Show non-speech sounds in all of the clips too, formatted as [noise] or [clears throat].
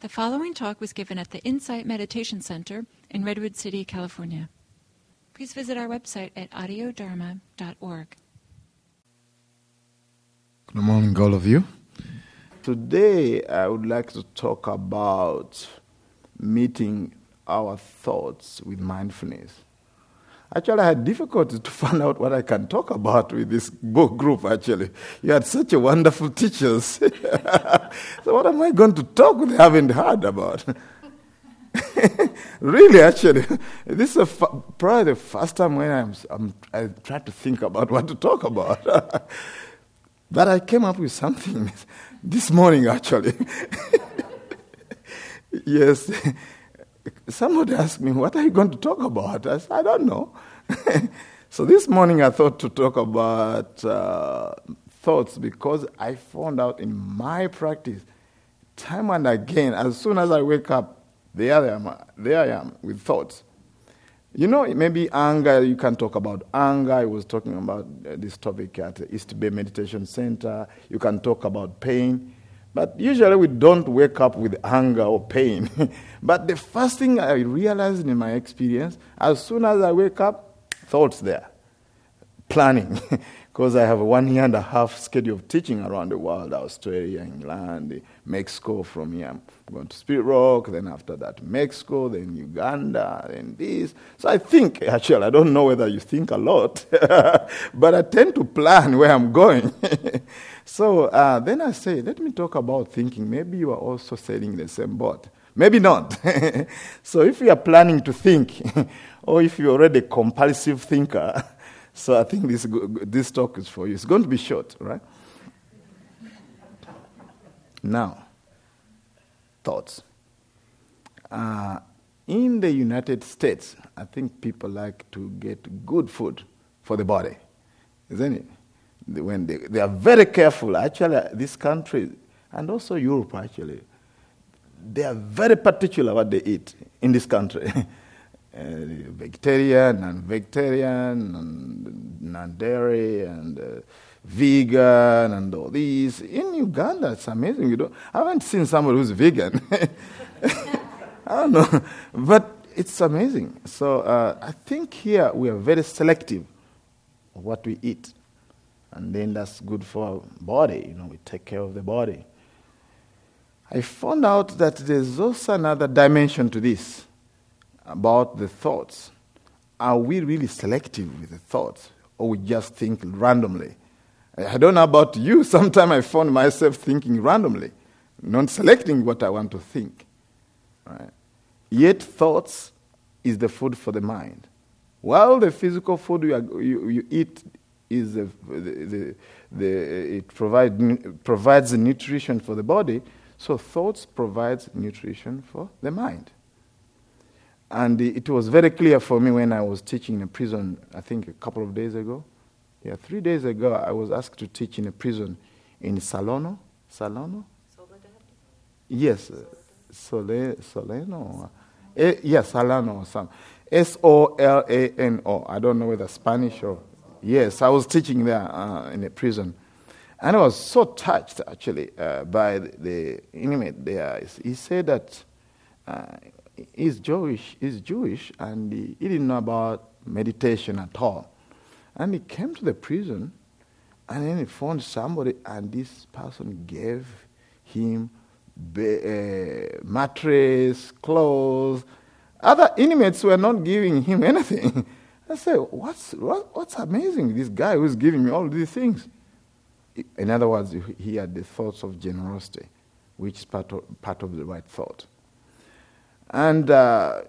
The following talk was given at the Insight Meditation Center in Redwood City, California. Please visit our website at audiodharma.org. Good morning, all of you. Today, I would like to talk about meeting our thoughts with mindfulness. Actually, I had difficulty to find out what I can talk about with this book group, actually. You had such a wonderful teachers. [laughs] so what am I going to talk I haven't heard about? [laughs] really, actually, this is fa- probably the first time when I'm, I'm, I try to think about what to talk about. [laughs] but I came up with something this morning, actually. yes. Somebody asked me, What are you going to talk about? I said, I don't know. [laughs] so this morning I thought to talk about uh, thoughts because I found out in my practice, time and again, as soon as I wake up, there I am, there I am with thoughts. You know, maybe anger, you can talk about anger. I was talking about uh, this topic at East Bay Meditation Center. You can talk about pain. But usually we don't wake up with anger or pain. [laughs] but the first thing I realized in my experience, as soon as I wake up, thoughts there, planning. [laughs] Because I have a one year and a half schedule of teaching around the world Australia, England, Mexico, from here. I'm going to Spirit Rock, then after that, Mexico, then Uganda, then this. So I think, actually, I don't know whether you think a lot, [laughs] but I tend to plan where I'm going. [laughs] so uh, then I say, let me talk about thinking. Maybe you are also sailing the same boat. Maybe not. [laughs] so if you are planning to think, or if you're already a compulsive thinker, so I think this, this talk is for you. It's going to be short, right? Now, thoughts. Uh, in the United States, I think people like to get good food for the body, isn't it? When they, they are very careful. Actually, this country, and also Europe, actually, they are very particular what they eat in this country. [laughs] uh, vegetarian, non-vegetarian, non-dairy, and uh, vegan, and all these. In Uganda, it's amazing. You don't, I haven't seen somebody who's vegan. [laughs] I don't know, but it's amazing. So uh, I think here we are very selective of what we eat, and then that's good for our body. You know, we take care of the body. I found out that there's also another dimension to this about the thoughts. Are we really selective with the thoughts, or we just think randomly? I don't know about you. [laughs] Sometimes I found myself thinking randomly, not selecting what I want to think. Right? Yet thoughts is the food for the mind. While the physical food you, you, you eat is the, the, the, it provide, provides nutrition for the body, so thoughts provides nutrition for the mind. And it was very clear for me when I was teaching in a prison, I think a couple of days ago. Yeah, three days ago, I was asked to teach in a prison in Salono. Salono? Yes, Sole, Soleno. Eh, yes, Solano or. S O L A N O. I don't know whether Spanish or. Yes, I was teaching there uh, in a prison. And I was so touched, actually, uh, by the, the inmate there. He said that uh, he's Jewish, he's Jewish, and he, he didn't know about meditation at all. And he came to the prison, and then he found somebody, and this person gave him be, uh, mattress, clothes. Other inmates were not giving him [laughs] anything. I said, what's, what, what's amazing? This guy who's giving me all these things. In other words, he had the thoughts of generosity, which is part of, part of the right thought. And uh,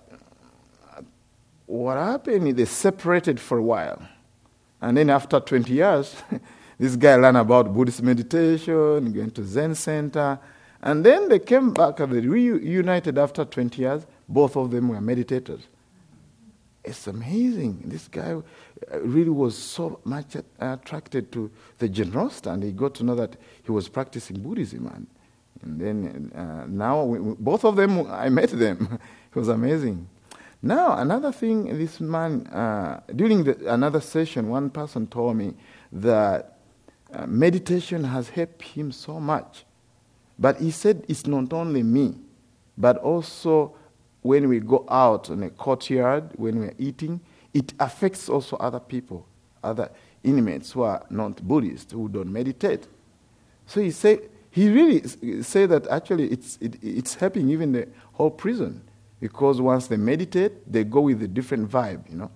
what happened is they separated for a while. And then after 20 years, [laughs] this guy learned about Buddhist meditation, going to Zen center. And then they came back and they reunited after 20 years. Both of them were meditators. It's amazing. This guy uh, really was so much attracted to the generosity, and he got to know that he was practicing Buddhism. And and then uh, now, we, both of them, I met them. [laughs] it was amazing. Now, another thing, this man, uh, during the, another session, one person told me that uh, meditation has helped him so much. But he said it's not only me. but also when we go out in a courtyard, when we're eating, it affects also other people, other inmates who are not Buddhists, who don't meditate. So he say he really say that actually it's, it, it's helping even the whole prison because once they meditate, they go with a different vibe, you know.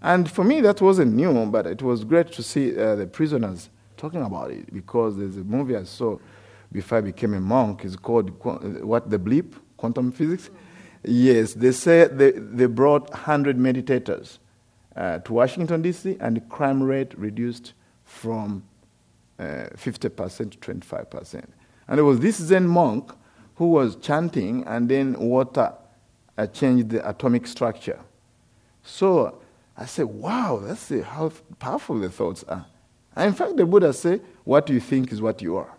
And for me, that wasn't new, but it was great to see uh, the prisoners talking about it because there's a movie I saw before I became a monk. It's called What the Bleep? Quantum Physics. Yes, they say they, they brought 100 meditators uh, to Washington, D.C., and the crime rate reduced from uh, 50% to 25%. And it was this Zen monk who was chanting, and then water uh, changed the atomic structure. So I said, wow, that's how powerful the thoughts are. And in fact, the Buddha said, what you think is what you are.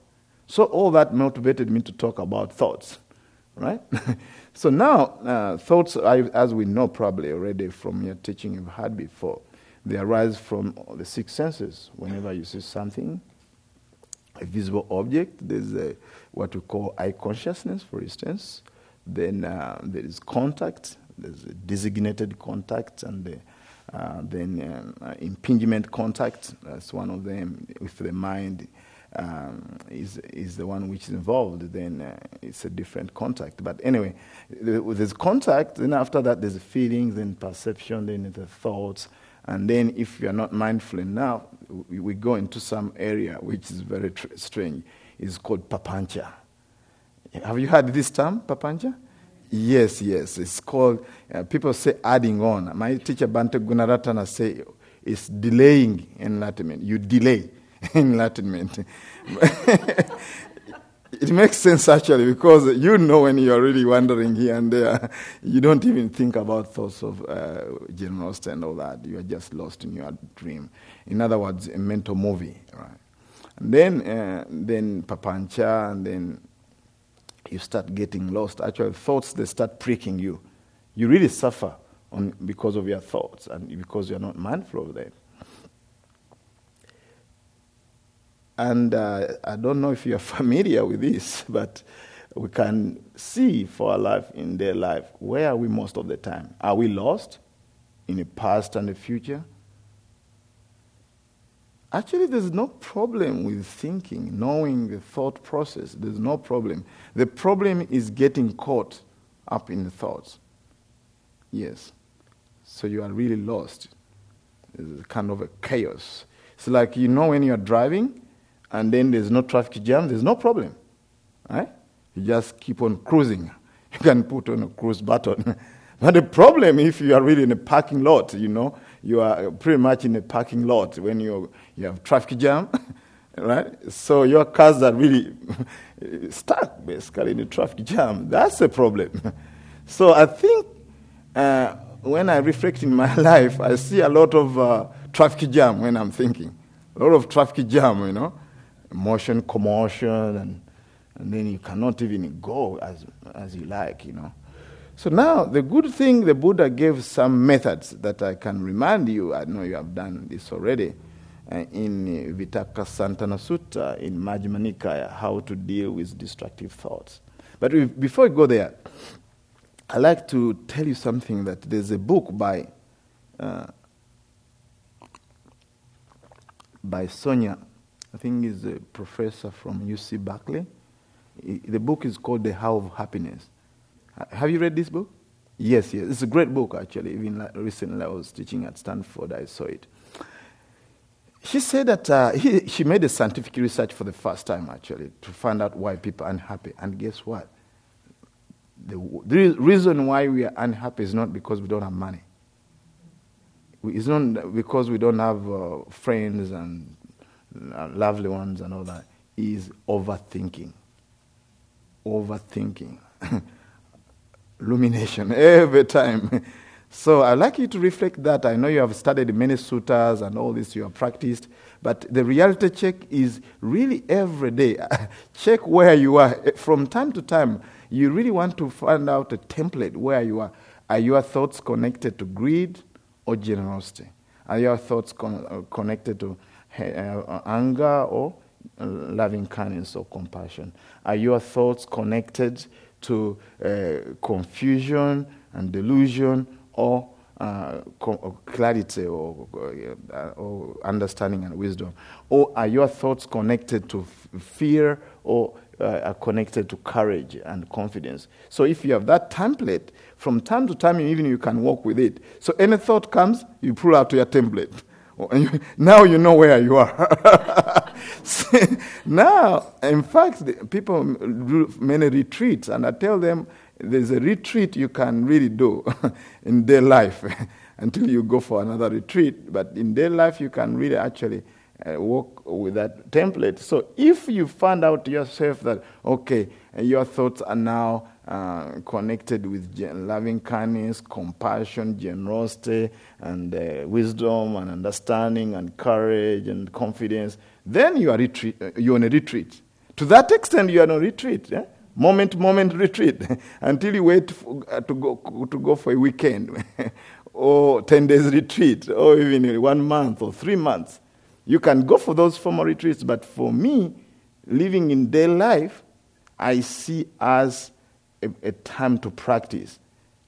So all that motivated me to talk about thoughts, right? [laughs] so now, uh, thoughts, as we know probably already from your teaching you've had before, they arise from the six senses. Whenever you see something, a visible object, there's a, what we call eye consciousness, for instance. Then uh, there is contact, there's designated contact, and the uh, then uh, impingement contact, that's one of them. If the mind um, is, is the one which is involved, then uh, it's a different contact. But anyway, there's contact, then after that there's feelings, then perception, then the thoughts. And then if you're not mindful enough, we, go into some area which is very tr- strange. It's called papancha. Have you heard this term, papancha? Yes, yes. It's called, uh, people say adding on. My teacher, Bhante Gunaratana, say it's delaying enlightenment. You delay [laughs] enlightenment. [laughs] it makes sense actually because you know when you're really wandering here and there, you don't even think about thoughts of uh, generosity and all that. You are just lost in your dream. In other words, a mental movie, right? And then, uh, then papancha, and then you start getting lost. Actually, thoughts, they start pricking you. You really suffer on, because of your thoughts and because you're not mindful of them. And uh, I don't know if you're [laughs] familiar with this, but we can see for our life in their life where are we most of the time? Are we lost in the past and the future? Actually, there's no problem with thinking, knowing the thought process. There's no problem. The problem is getting caught up in the thoughts. Yes. So you are really lost. It's kind of a chaos. It's like you know when you're driving and then there's no traffic jam, there's no problem. Right? You just keep on cruising. [laughs] You can put on a cruise button. [laughs] but the problem if you are really in a parking lot, you know, you are pretty much in a parking lot when you you have traffic jam, [laughs] right? So your cars are really stuck basically in the traffic jam. That's a problem. so I think uh, when I reflect in my life, I see a lot of uh, traffic jam when I'm thinking. A lot of traffic jam, you know, motion, commotion, and, and then you cannot even go as, as you like, you know. So now, the good thing, the Buddha gave some methods that I can remind you. I know you have done this already uh, in Vitakkasanthana Sutta, in Majjhima Nikaya, how to deal with destructive thoughts. But before we go there, I'd like to tell you something that there's a book by, uh, by Sonja, I think is a professor from UC Berkeley. The book is called The How of Happiness. Have you read this book? Yes, yes. It's a great book, actually. Even recently, I was teaching at Stanford, I saw it. She said that uh, he, she made a scientific research for the first time, actually, to find out why people are unhappy. And guess what? The, the reason why we are unhappy is not because we don't have money. It's not because we don't have uh, friends and lovely ones and all that. Is overthinking. Overthinking. [laughs] Rumination every time. So I'd like you to reflect that. I know you have studied many suttas and all this you have practiced, but the reality check is really every day. [laughs] check where you are. From time to time, you really want to find out a template where you are. Are your thoughts connected to greed or generosity? Are your thoughts con- uh, connected to anger or uh, loving kindness or compassion? Are your thoughts connected to uh, confusion and delusion or uh, clarity or, uh, or, understanding and wisdom? Or are your thoughts connected to fear or uh, are connected to courage and confidence? So if you have that template, from time to time, even you can work with it. So any thought comes, you pull out your template. [laughs] now you know where you are. [laughs] now, in fact, people do many retreats, and I tell them there's a retreat you can really do [laughs] in their life until you go for another retreat. But in their life, you can really actually uh, work with that template. So if you find out yourself that, okay, your thoughts are now uh, connected with loving kindness, compassion, generosity, and uh, wisdom, and understanding, and courage, and confidence, then you are retreat, uh, you're on a retreat. To that extent, you are on a retreat. Eh? Moment, moment retreat [laughs] until you wait for, uh, to, go, to go for a weekend [laughs] or 10 days retreat or even one month or three months. You can go for those formal retreats, but for me, living in daily life, I see as a, a time to practice.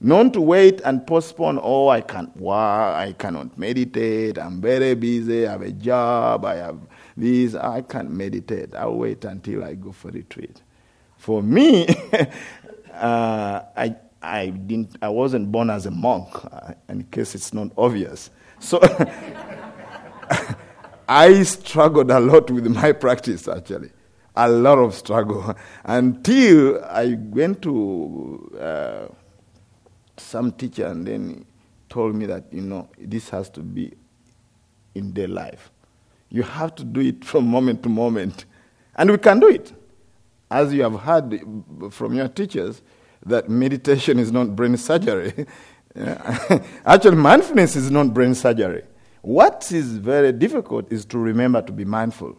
Not to wait and postpone, oh, I can't work, I cannot meditate, I'm very busy, I have a job, I have this, I can't meditate. I'll wait until I go for retreat. For me, [laughs] uh, I, I, didn't, I wasn't born as a monk, uh, in case it's not obvious. So [laughs] I struggled a lot with my practice, actually a lot of struggle [laughs] until I went to uh, some teacher and then told me that, you know, this has to be in their life. You have to do it [laughs] from moment to moment. And we can do it. As you have heard from your teachers, that meditation is not brain surgery. [laughs] Actually, mindfulness is not brain surgery. What is very difficult is to remember to be mindful.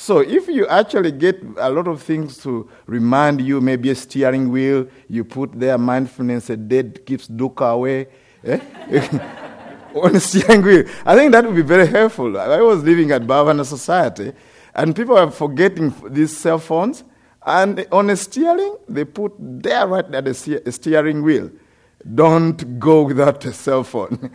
So if you actually get a lot of things to remind you, maybe a steering wheel, you put there mindfulness, a dead keeps dukkha away. Eh? [laughs] on a steering wheel. I think that would be very helpful. I was living at Bhavana Society, and people are forgetting these cell phones. And on a steering, they put there right at the steering wheel. Don't go without a cell phone.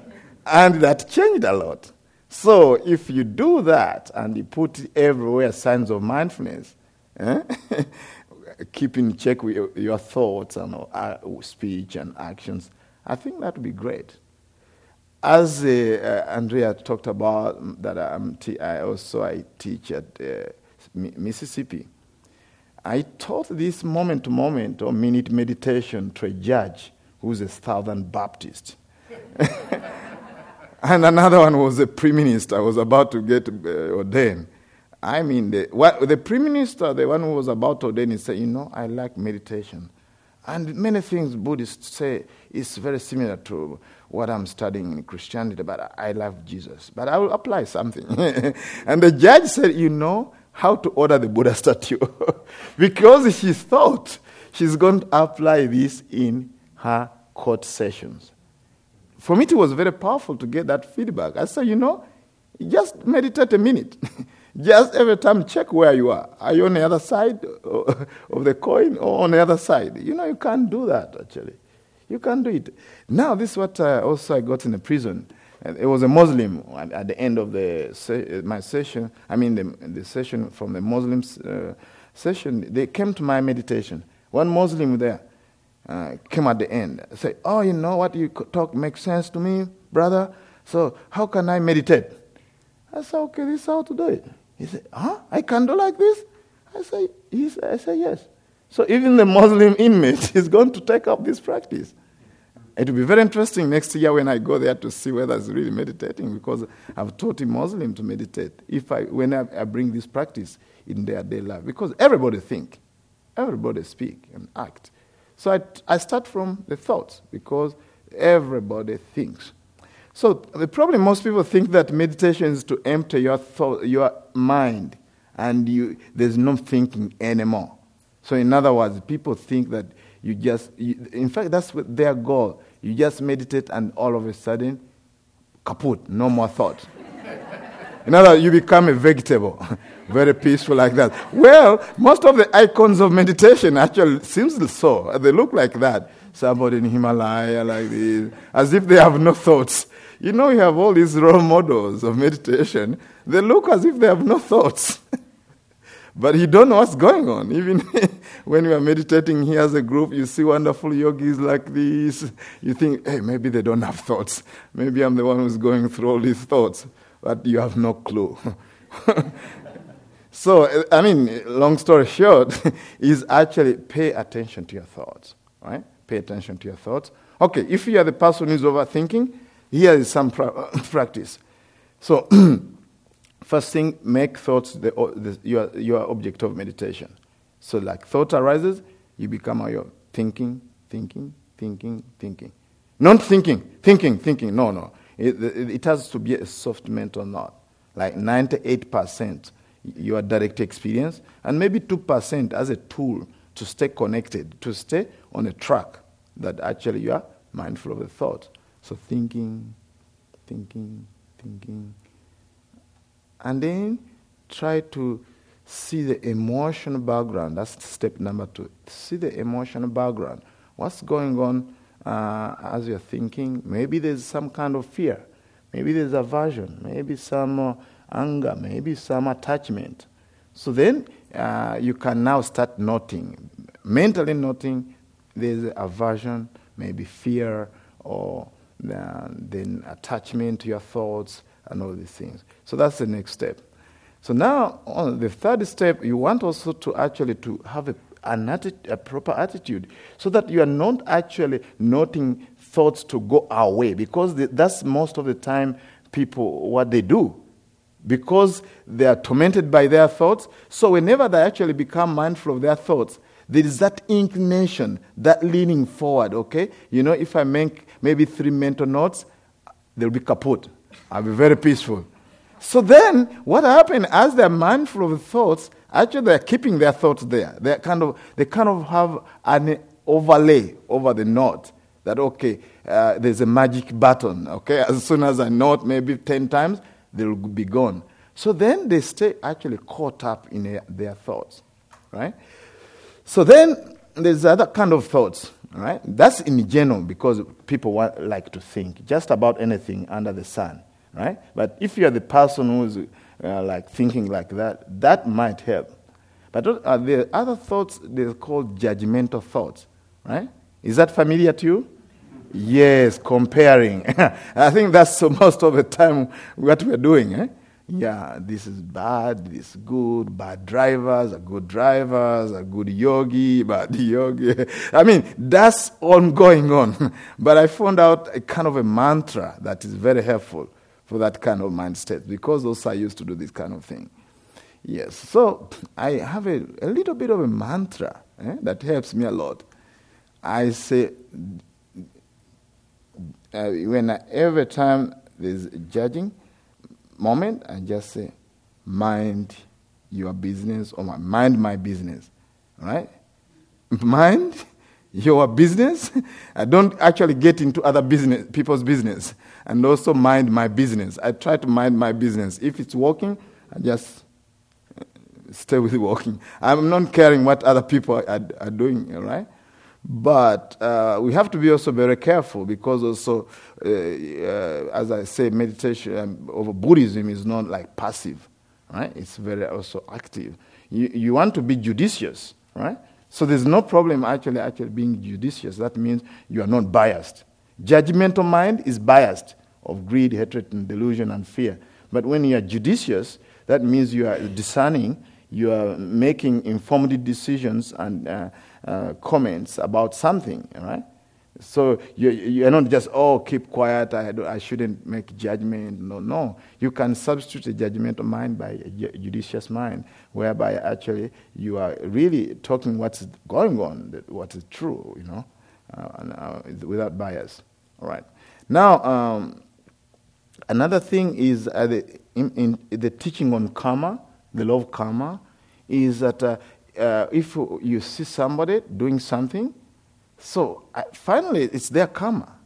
[laughs] and that changed a lot. So if you do that and you put everywhere signs of mindfulness, [laughs] eh? check with your thoughts and uh, speech and actions, I think that would be great. As uh, uh, Andrea talked about, that I'm t- I also I teach at uh, Mississippi. I taught this moment to moment or minute meditation to a judge who's a Southern Baptist. [laughs] And another one was the prime minister. Was about to get uh, ordained. I mean, the, what, the prime minister, the one who was about to ordain, he said, You know, I like meditation. And many things Buddhists say is very similar to what I'm studying in Christianity, but I love Jesus. But I will apply something. [laughs] and the judge said, You know how to order the Buddha [laughs] statue. because she thought she's going to apply this in her court sessions for me, it was very powerful to get that feedback. I said, you know, just meditate a minute. [laughs] just every time check where you are. Are you on the other side [laughs] of the coin or on the other side? You know, you can't do that, actually. You can't do it. Now, this is what uh, also I got in the prison. It was a Muslim at the end of the se- my session. I mean, the, the session from the Muslim uh, session. They came to my meditation. One Muslim there uh, came at the end. Say, oh, you know what you talk makes sense to me, brother. So how can I meditate? I said, okay, this is how to do it. He said, huh? I can do like this? I say, he said, I said, yes. So even the Muslim inmate [laughs] is going to take up this practice. It will be very interesting next year when I go there to see whether he's really meditating because I've taught a Muslim to meditate if I, when I, I bring this practice in their daily life. Because everybody think, everybody speak and act. So I, I start from the thoughts because everybody thinks. So the problem most people think that meditation is to empty your thought, your mind, and you, there's no thinking anymore. So in other words, people think that you just, you, in fact, that's their goal. You just meditate, and all of a sudden, kaput, no more thought. In other words, you become a vegetable, [laughs] very peaceful like that. Well, most of the icons of meditation actually seems so. They look like that. Somebody in Himalaya like this, as if they have no thoughts. You know, you have all these role models of meditation. They look as if they have no thoughts. [laughs] but you don't know what's going on. Even [laughs] when you are meditating here as a group, you see wonderful yogis like this. You think, hey, maybe they don't have thoughts. Maybe I'm the one who's going through all these thoughts but you have no clue. [laughs] so, I mean, long story short, [laughs] is actually pay attention to your thoughts, right? Pay attention to your thoughts. Okay, if you are the person who's overthinking, here is some pra- [laughs] practice. So, [clears throat] first thing, make thoughts the, the, your, your object of meditation. So, like thought arises, you become your thinking, thinking, thinking, thinking. Not thinking, thinking, thinking. No, no. It, it has to be a soft mental knot, like 98% your direct experience, and maybe 2% as a tool to stay connected, to stay on a track that actually you are mindful of the thought. So thinking, thinking, thinking. And then try to see the emotional background. That's step number two. See the emotional background. What's going on uh, as you're thinking. Maybe there's some kind of fear. Maybe there's aversion. Maybe some uh, anger. Maybe some attachment. So then uh, you can now start noting, mentally noting there's aversion, maybe fear, or uh, then attachment to your thoughts and all these things. So that's the next step. So now, on the third step, you want also to actually to have a an atti- a proper attitude so that you are not actually noting thoughts to go away because the, that's most of the time people what they do. Because they are tormented by their thoughts so whenever they actually become mindful of their thoughts there is that inclination that leaning forward okay? You know if i make maybe three mental notes they'll be kaput. I'll be very peaceful so then what happens as they're mindful of thoughts Actually, they're keeping their thoughts there. They kind of they kind of have an overlay over the note that okay, uh, there's a magic button. Okay, [laughs] as soon as I note maybe ten times, they'll be gone. So then they stay actually caught up in a, their thoughts, right? So then there's other kind of thoughts, right? That's in general because people want, like to think just about anything under the sun, right? But if you're the person who's uh, like thinking like that, that might help. But uh, the other thoughts, they're called judgmental thoughts, right? Is that familiar to you? Yes, comparing. [laughs] I think that's so [laughs] most of the time what we're doing. Eh? Yeah, this is bad, this is good, bad drivers, are good drivers, a good yogi, [laughs] bad yogi. I mean, that's all going on. but I found out a kind of a mantra that is very helpful for that kind of mind state because those are used to do this kind of thing. Yes, so I have a, a little bit of a mantra eh, that helps me a lot. I say, uh, when I, every time there's a judging moment, I just say, mind your business or my, mind my business, right? [laughs] Mind your business. [laughs] I don't actually get into other business, people's business and also mind my business. I try to mind my business. If it's working, I just uh, stay with working. I'm not caring what other people are, are doing, right? But uh, we have to be also very careful because also, uh, uh, as I say, meditation um, over Buddhism is not like passive, right? It's very also active. You, you want to be judicious, right? So there's no problem actually actually being judicious. That means you are not biased. Judgmental mind is biased of greed, hatred, and delusion and fear. But when you are judicious, that means you are discerning, you are making informed decisions and uh, uh, comments about something, right? So you, you're not just, oh, keep quiet, I, I shouldn't make judgment. No, no. You can substitute a judgmental mind by a judicious mind, whereby actually you are really talking what's going on, what is true, you know, uh, and, uh, without bias. All right. Now, um, another thing is uh, the, in, in, the teaching on karma, the law of karma, is that uh, uh, if you see somebody doing something, so uh, finally it's their karma.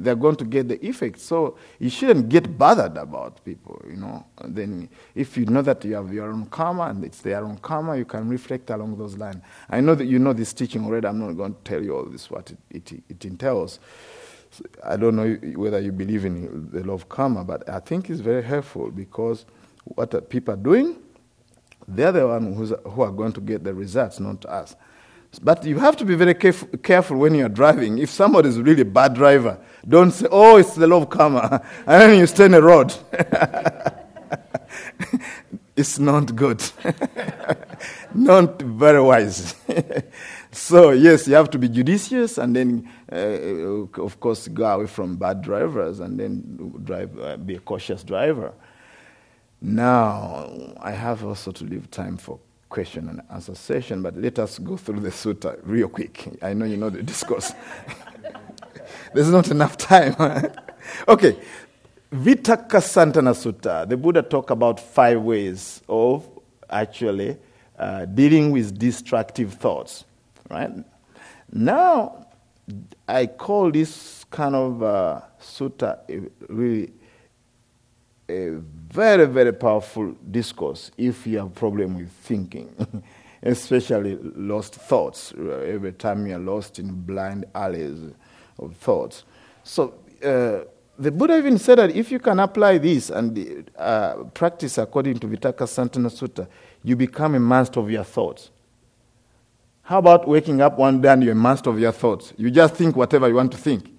they're going to get the effect. So you shouldn't get bothered about people, you know. And then if you know that you have your own karma and it's their own karma, you can reflect along those lines. I know that you know this teaching already. I'm not going to tell you all this, what it, it, it entails. I don't know whether you believe in the law of karma, but I think it's very helpful because what people are doing, they're the ones who are going to get the results, not us. But you have to be very caref- careful when you're driving. If somebody is really a bad driver, don't say, oh, it's the law of karma, [laughs] and then you stay in the road. [laughs] it's not good. [laughs] not very wise. So, yes, you have to be judicious and then, uh, of course, go away from bad drivers and then drive, uh, be a cautious driver. Now, I have also to leave time for question and answer session, but let us go through the sutta real quick. I know you know the discourse. [laughs] There's not enough time. [laughs] okay. Vitakkasanthana Sutta, the Buddha talked about five ways of actually uh, dealing with destructive thoughts, right? Now, I call this kind of uh, sutta really a very, very powerful discourse if you have a problem with thinking, [laughs] especially lost thoughts. Every time you're lost in blind alleys of thoughts. So, uh, the Buddha even said that if you can apply this and uh, practice according to Vitakkasanthana Sutta, you become a master of your thoughts. How about waking up one day and you're master of your thoughts? You just think whatever you want to think.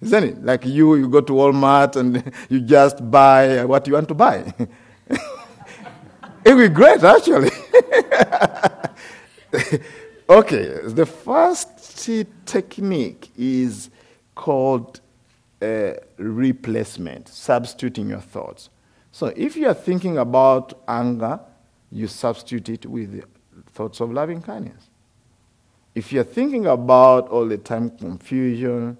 Isn't it? Like you, you go to Walmart and [laughs] you just buy what you want to buy. [laughs] it would be great, actually. [laughs] okay, the first technique is called uh, replacement, substituting your thoughts. So if you are thinking about anger, you substitute it with thoughts of loving kindness. If you're thinking about all the time confusion,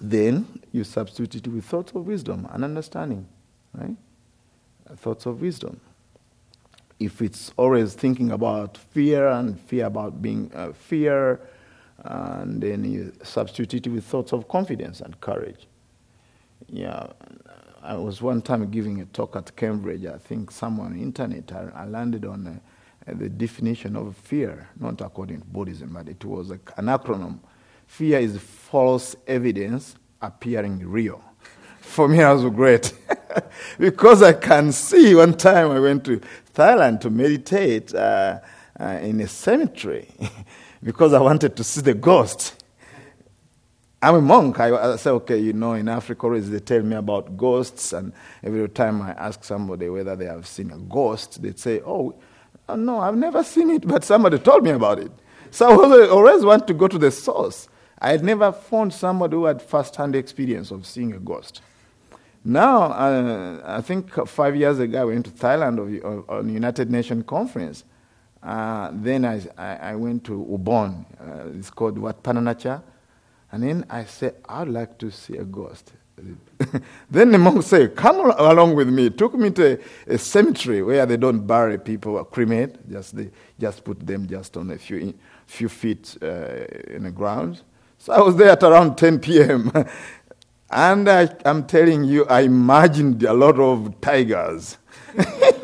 then you substitute it with thoughts of wisdom and understanding, right? Thoughts of wisdom. If it's always thinking about fear and fear about being uh, fear, and then you substitute it with thoughts of confidence and courage. Yeah, I was one time giving a talk at Cambridge. I think someone on the internet I, I landed on uh, the definition of fear, not according to Buddhism, but it was an acronym Fear is false evidence appearing real. [laughs] For me, that was great. [laughs] because I can see one time I went to Thailand to meditate uh, uh, in a cemetery [laughs] because I wanted to see the ghost. I'm a monk. I, I say, okay, you know, in Africa, always they tell me about ghosts, and every time I ask somebody whether they have seen a ghost, they'd say, oh, no, I've never seen it, but somebody told me about it. So I always want to go to the source. I had never found somebody who had first-hand experience of seeing a ghost. Now, uh, I think five years ago, I went to Thailand on the United Nations conference. Uh, then I, I, went to Ubon. Uh, it's called Wat Pah Nanachat. And then I said, I'd like to see a ghost. [laughs] then the monk said, Come along with me. Took me to a, a, cemetery where they don't bury people or cremate, just, they just put them just on a few, few feet uh, in the ground. So I was there at around 10 p.m. [laughs] and I, am telling you, I imagined a lot of tigers. [laughs]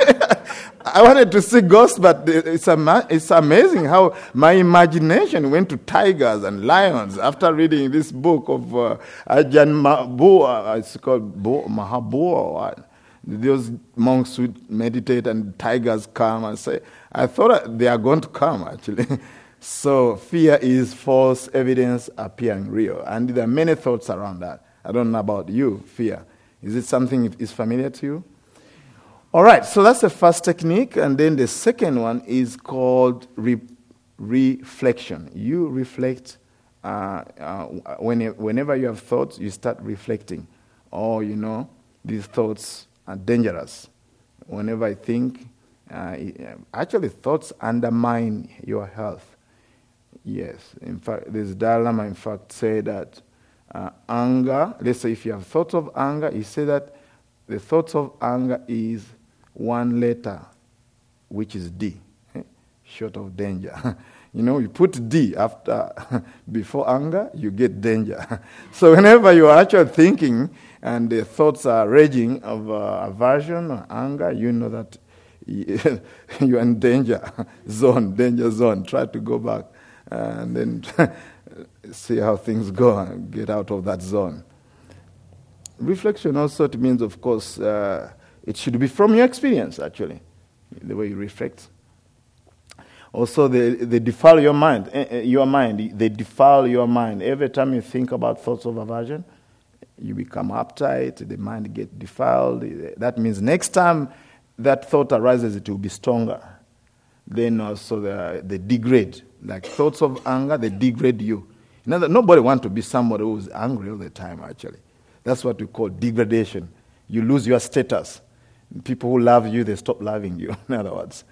I wanted to see ghosts, but it's, ama- it's amazing how my imagination went to tigers and lions after reading this book of uh, Ajahn Mahabo, it's called Mahabua. Those monks would meditate and tigers come and say, I thought they are going to come actually. [laughs] So fear is false evidence appearing real. And there are many thoughts around that. I don't know about you, fear. Is it something that is familiar to you? All right, so that's the first technique. And then the second one is called re- reflection. You reflect uh, uh, when, whenever you have thoughts, you start reflecting. Oh, you know, these thoughts are dangerous. Whenever I think, uh, actually, thoughts undermine your health. Yes, in fact, this Dalai Lama, in fact, say that uh, anger, let's say if you have thoughts of anger, he said that the thoughts of anger is one letter, which is D, eh, short of danger. [laughs] You know, you put D after, [laughs] before anger, you get danger. [laughs] so whenever you are actually thinking and the thoughts are raging of uh, aversion or anger, you know that you're in danger zone, danger zone. Try to go back and then see how things go and get out of that zone. Reflection also means, of course, uh, it should be from your experience, actually, the way you reflect. Also, they, they defile your mind. Eh, eh, your mind. They defile your mind. Every time you think about thoughts of aversion, you become uptight. The mind gets defiled. That means next time that thought arises, it will be stronger. Then also the, they degrade. Like thoughts of anger, they degrade you. nobody wants to be somebody who's angry all the time, actually. That's what we call degradation. You lose your status. People who love you, they stop loving you, [laughs] in other words.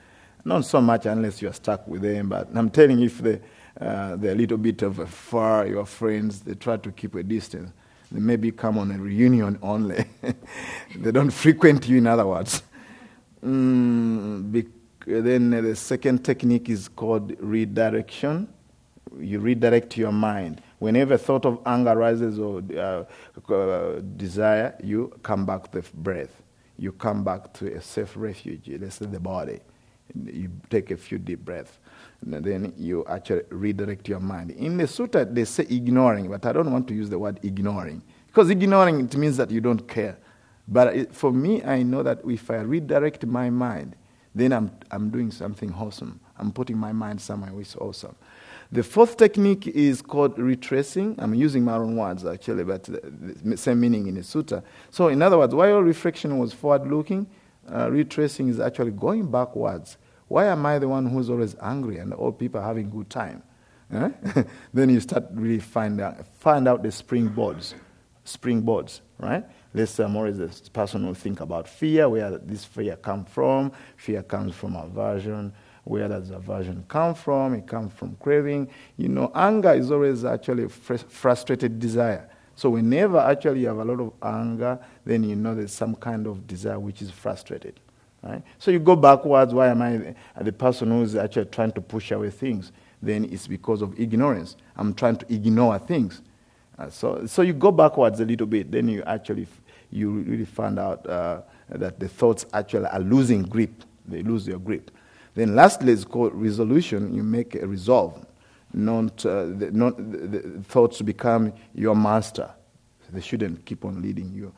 Not so much unless you're stuck with them, but I'm telling you, if they, uh, they're a little bit of a far, your friends, they try to keep a distance. They maybe come on a reunion only. [laughs] they don't frequent you, in other words. Mm, bec- then the second technique is called redirection. You redirect your mind. Whenever thought of anger rises or uh, uh, desire, you come back to breath. You come back to a safe refuge, let's say the body you take a few deep breaths. And then you actually redirect your mind. In the sutta, they say ignoring, but I don't want to use the word ignoring. Because ignoring, it means that you don't care. But it, for me, I know that if I redirect my mind, then I'm, I'm doing something wholesome. I'm putting my mind somewhere which is awesome. The fourth technique is called retracing. I'm using my own words actually, but the same meaning in the sutta. So, in other words, while reflection was forward looking, uh, retracing is actually going backwards. Why am I the one who's always angry and all people are having good time? Eh? [laughs] then you start really find out, find out the springboards, springboards, right? Let's say I'm always the person who think about fear, where this fear come from. Fear comes from aversion. Where does aversion come from? It comes from craving. You know, anger is always actually fr- frustrated desire. So whenever actually you have a lot of anger, then you know there's some kind of desire which is frustrated. Right? So you go backwards. Why am I the person who's actually trying to push away things? Then it's because of ignorance. I'm trying to ignore things. Uh, so, so you go backwards a little bit. Then you actually you really find out uh, that the thoughts actually are losing grip. They lose their grip. Then lastly, it's called resolution. You make a resolve not, uh, the, not the, the thoughts become your master. They shouldn't keep on leading you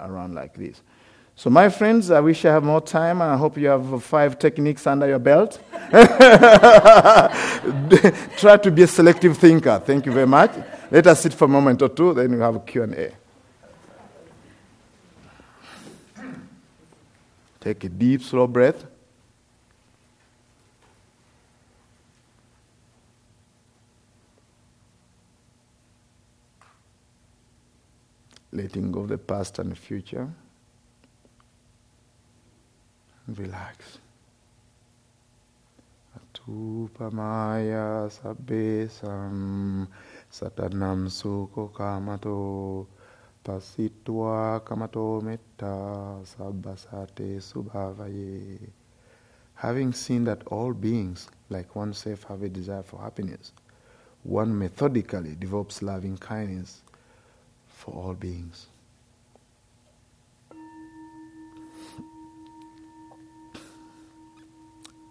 around like this. So, my friends, I wish I have more time. I hope you have five techniques under your belt. [laughs] Try to be a selective thinker. Thank you very much. Let us sit for a moment or two, then we have a Q&A. Take a deep, slow breath. Letting go of the past and the future. Relax. Atupamaya sabbesam satanam kamato pasitwa kamato metta sabbasate subhavaye. Having seen that all beings, like oneself, have a desire for happiness, one methodically develops loving kindness for all beings.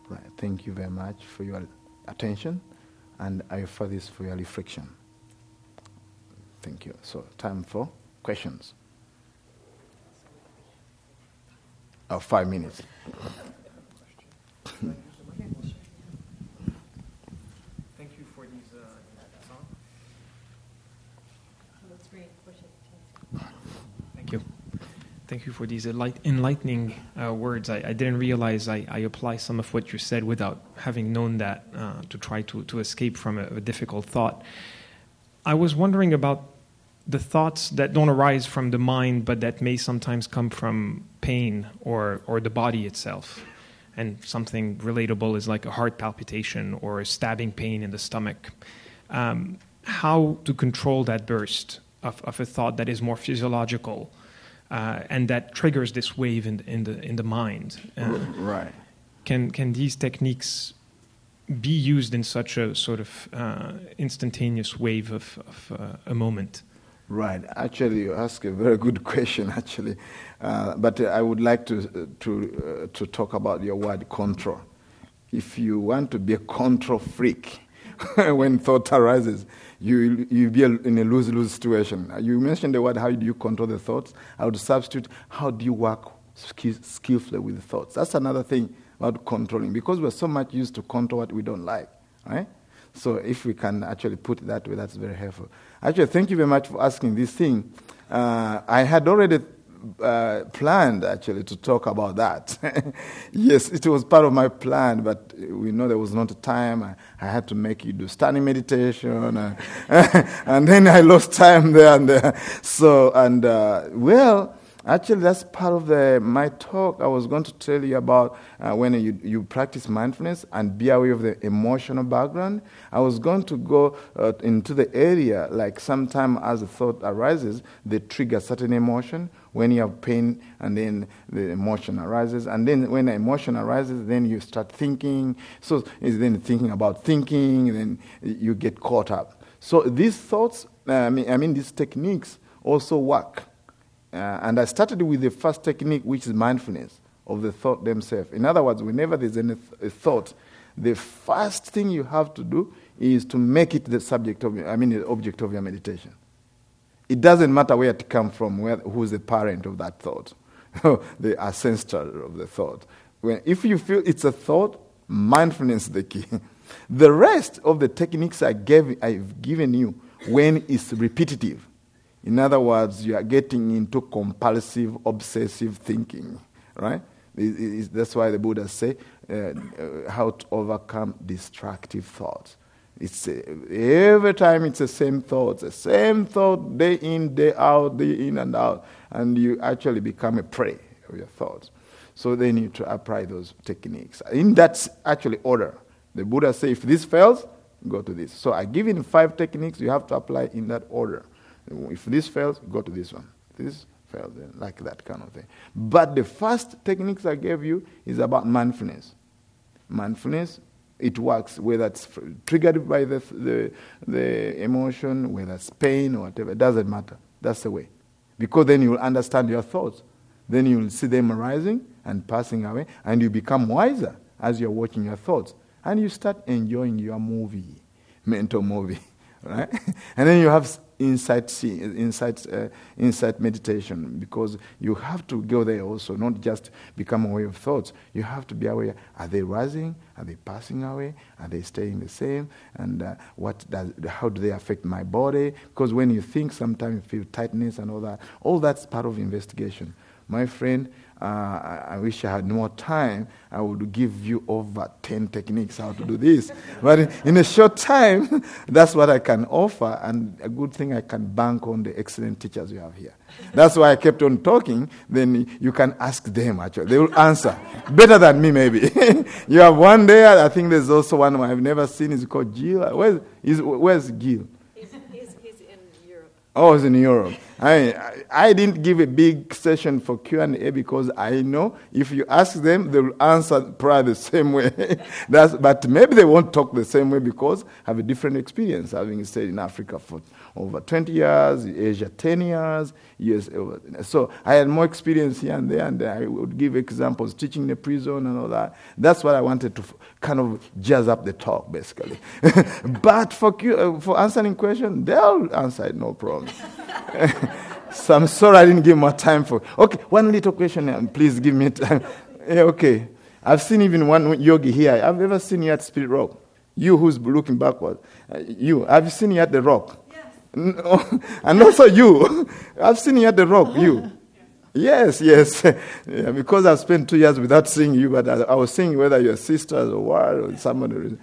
Right, thank you very much for your attention, and I offer this for your reflection. Thank you. So, time for questions. Oh, five minutes. [laughs] Thank you for these enlightening uh, words. I, I, didn't realize I, I, apply some of what you said without having known that uh, to try to, to escape from a, a, difficult thought. I was wondering about the thoughts that don't arise from the mind, but that may sometimes come from pain or, or the body itself. And something relatable is like a heart palpitation or a stabbing pain in the stomach. Um, how to control that burst of, of a thought that is more physiological uh, and that triggers this wave in, in the in the mind. Uh, right. Can can these techniques be used in such a sort of uh, instantaneous wave of, of uh, a moment? Right. Actually, you ask a very good [laughs] question. Actually, uh, but I would like to to uh, to talk about your word control. If you want to be a control freak, [laughs] when thought arises, you you be in a lose lose situation. You mentioned the word how do you control the thoughts? I would substitute how do you work skillfully with thoughts. That's another thing about controlling because we're so much used to control what we don't like, right? So if we can actually put it that way, that's very helpful. Actually, thank you very much for asking this thing. Uh, I had already uh, planned actually to talk about that. [laughs] yes, it was part of my plan, but we know there was not time. I, I had to make you do standing meditation, uh, [laughs] and then I lost time there and there. So, and uh, well, Actually, that's part of the, my talk. I was going to tell you about uh, when you, you practice mindfulness and be aware of the emotional background. I was going to go uh, into the area, like sometime as a thought arises, they trigger certain emotion. When you have pain, and then the emotion arises. And then when the emotion arises, then you start thinking. So it's then thinking about thinking, then you get caught up. So these thoughts, uh, I, mean, I mean, these techniques also work. Uh, and I started with the first technique, which is mindfulness of the thought themselves. In other words, whenever there's any th- thought, the first thing you have to do is to make it the subject of, I mean, the object of your meditation. It doesn't matter where it comes from, where, who's the parent of that thought, [laughs] the ancestor of the thought. When, if you feel it's a thought, mindfulness is the key. [laughs] the rest of the techniques I gave, I've given you, when it's repetitive, in other words, you are getting into compulsive, obsessive thinking, right? That's why the Buddha say uh, uh, how to overcome destructive thoughts. It's every time it's the same thoughts, the same thought day in, day out, day in and out, and you actually become a prey of your thoughts. So they need to apply those techniques in that actually order. The Buddha say if this fails, go to this. So I give you five techniques you have to apply in that order. If this fails, go to this one. This fails, like that kind of thing. But the first techniques I gave you is about mindfulness. Mindfulness, it works whether it's triggered by the, the, the emotion, whether it's pain or whatever. It doesn't matter. That's the way. Because then you will understand your thoughts. Then you will see them arising and passing away, and you become wiser as you're watching your thoughts. And you start enjoying your movie, mental movie, [laughs] right? and then you have insight, insight, uh, meditation because you have to go there also, not just become aware of thoughts. You have to be aware are they rising? Are they passing away? Are they staying the same? And uh, what does, how do they affect my body? Because when you think, sometimes you feel tightness and all that. All that's part of investigation. My friend, uh, I wish I had more time. I would give you over 10 techniques how to do this. but in a short time, [laughs] that's what I can offer. And a good thing I can bank on the excellent teachers you have here. That's why I kept on talking. Then you can ask them, actually. They will answer. Better than me, maybe. [laughs] you have one there. I think there's also one I've never seen. It's called Gil. Where's, is, where's Gil? He's, he's, he's in Europe. Oh, he's in Europe. I, I didn't give a big session for Q&A because I know if you ask them, they will answer probably the same way. [laughs] But maybe they won't talk the same way because I have a different experience, having stayed in Africa for over 20 years, Asia 10 years, years. So I had more experience here and there, and I would give examples, teaching in the prison and all that. That's what I wanted to kind of jazz up the talk, basically. [laughs] but for, uh, for answering questions, they'll answer it, no problem. [laughs] so I'm sorry I didn't give more time for. Okay, one little question, uh, please give me time. [laughs] yeah, okay. I've seen even one yogi here. I've never seen you at Spirit Rock. You who's looking backward. Uh, you, have you seen you at the Rock? Yes. [laughs] and also you. [laughs] I've seen you at the Rock. You. Yes, yes. yeah, because I've spent two years without seeing you, but I, I was seeing whether you're sisters or what, or somebody.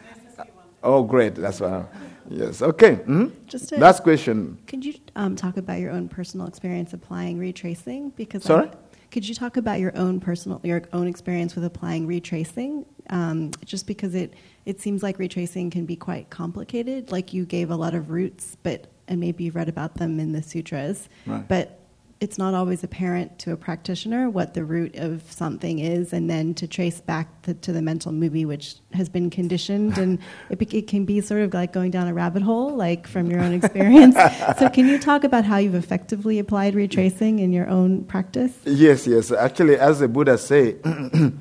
Oh, great. That's why. Yes. Okay. Mm-hmm. Just a, last question. Could you um, talk about your own personal experience applying retracing? Because sorry. I, could you talk about your own personal, your own experience with applying retracing? Um, just because it it seems like retracing can be quite complicated. Like you gave a lot of roots, but and maybe you've read about them in the sutras, right. but it's not always apparent to a practitioner what the root of something is, and then to trace back to, to the mental movie which has been conditioned, and [laughs] it, it, can be sort of like going down a rabbit hole, like from your own experience. so, can you talk about how you've effectively applied retracing in your own practice? Yes, yes. Actually, as the Buddha say, [clears throat]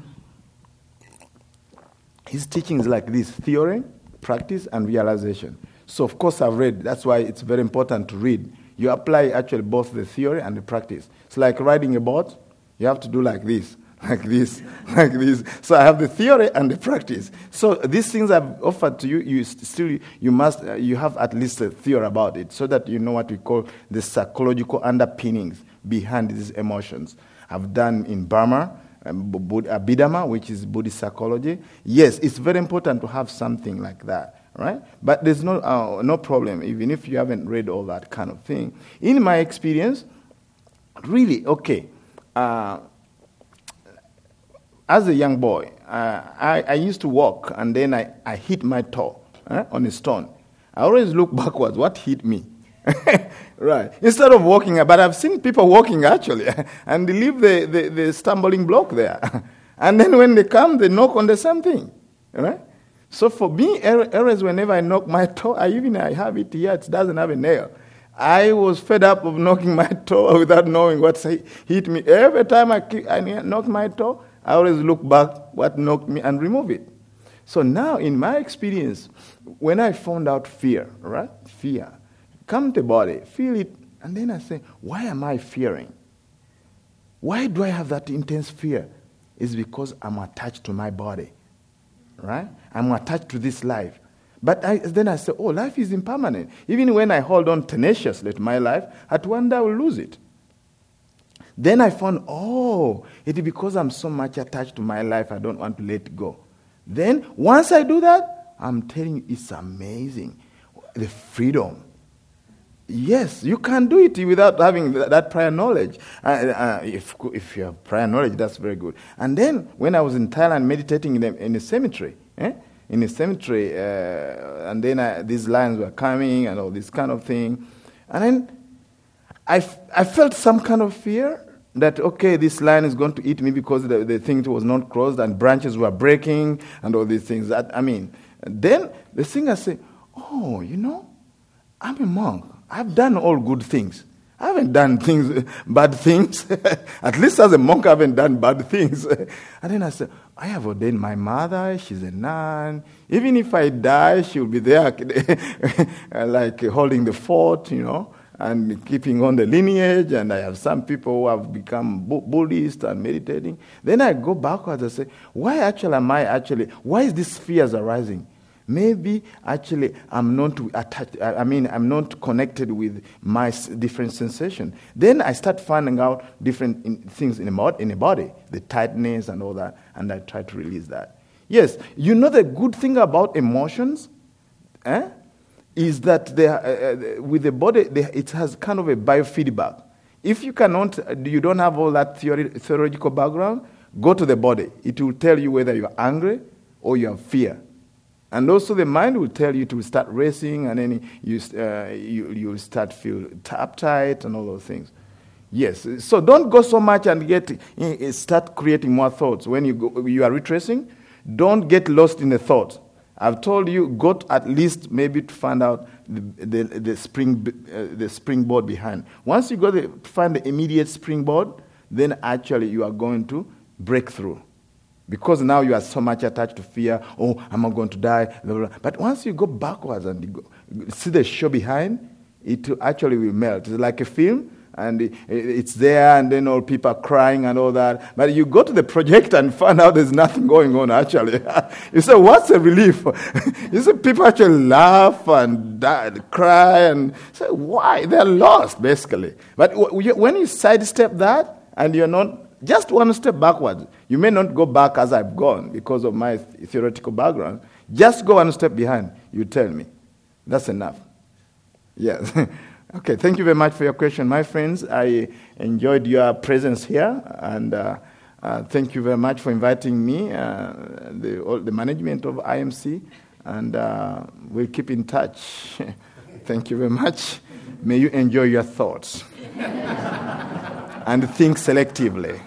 his teaching is like this: theory, practice, and realization. So, of course, I've read. That's why it's very important to read you apply actually both the theory and the practice. It's like riding a boat. You have to do like this, [laughs] like this, [laughs] like this. So I have the theory and the practice. So these things I've offered to you, you still you must uh, you have at least a theory about it, so that you know what we call the psychological underpinnings behind these emotions. I've done in Burma. Um, Abhidhamma, which is Buddhist psychology. Yes, it's very important to have something like that right? But there's no, uh, no problem, even if you haven't read all that kind of thing. In my experience, really, okay, uh, as a young boy, uh, I, I, used to walk and then I, I hit my toe eh, on a stone. I always look [laughs] backwards, what hit me? [laughs] right. Instead of walking, but I've seen people walking actually, [laughs] and they leave the, the, the stumbling block there. and then when they come, they knock on the same thing. Right? So for me, errors whenever I knock my toe, I even I have it here, it doesn't have a nail. I was fed up of knocking my toe [laughs] without knowing what hit me. Every time I, I knock my toe, I always look back what knocked me and remove it. So now, in my experience, when I found out fear, right? Fear, come to body, feel it, and then I say, why am I fearing? Why do I have that intense fear? It's because I'm attached to my body right? I'm attached to this life. But I, then I say, oh, life is impermanent. Even when I hold on tenaciously to my life, at one day I will lose it. Then I found, oh, it is because I'm so much attached to my life, I don't want to let go. Then, once I do that, I'm telling you, it's amazing. The freedom, Yes, you can do it without having that prior knowledge. Uh, uh, if, if you have prior knowledge, that's very good. And then, when I was in Thailand meditating in a, in cemetery, eh? in a cemetery, uh, and then I, these lions were coming and all this kind of thing, and then I, f- I felt some kind of fear that, okay, this lion is going to eat me because the, the thing was not crossed and branches were breaking and all these things. That, I mean, then the singer said, oh, you know, I'm a monk. I've done all good things. I haven't done things, [laughs] bad things. [laughs] At least as a monk, I haven't done bad things. [laughs] and then I said, I have ordained my mother. She's a nun. Even if I die, she'll be there, like holding the fort, you know, and keeping on the lineage. And I have some people who have become Buddhist and meditating. Then I go backwards and say, why actually am I actually, why is this fears arising? Maybe actually I'm not attached, I mean, I'm not connected with my different sensation. Then I start finding out different things in the, in the body, the tightness and all that, and I try to release that. Yes, you know the good thing about emotions eh, is that they, uh, uh, with the body, they, it has kind of a biofeedback. If you cannot, you don't have all that theory, background, go to the body. It will tell you whether you're angry or you have fear. And also the mind will tell you to start racing, and then you, uh, you, you start feel uptight and all those things. Yes, so don't go so much and get start creating more thoughts when you go, you are retracing. Don't get lost in the thought. I've told you, go at least maybe to find out the, the, the spring, uh, the springboard behind. Once you go to find the immediate springboard, then actually you are going to break through. Because now you are so much attached to fear, oh, am I going to die? Blah, blah, blah. But once you go backwards and go, see the show behind, it actually will melt. It's like a film, and it's there, and then all people are crying and all that. But you go to the project and find out there's nothing going on actually. [laughs] you say, what's the relief? [laughs] you see people actually laugh and die, cry and say, why? They're lost, basically. But when you sidestep that and you're not just one step backwards. You may not go back as I've gone because of my theoretical background. Just go one step behind. You tell me. That's enough. Yes. [laughs] okay, thank you very much for your question, my friends. I enjoyed your presence here, and uh, uh, thank you very much for inviting me, uh, the, all, the management of IMC, and uh, we'll keep in touch. [laughs] thank you very much. May you enjoy your thoughts. [laughs] and think selectively.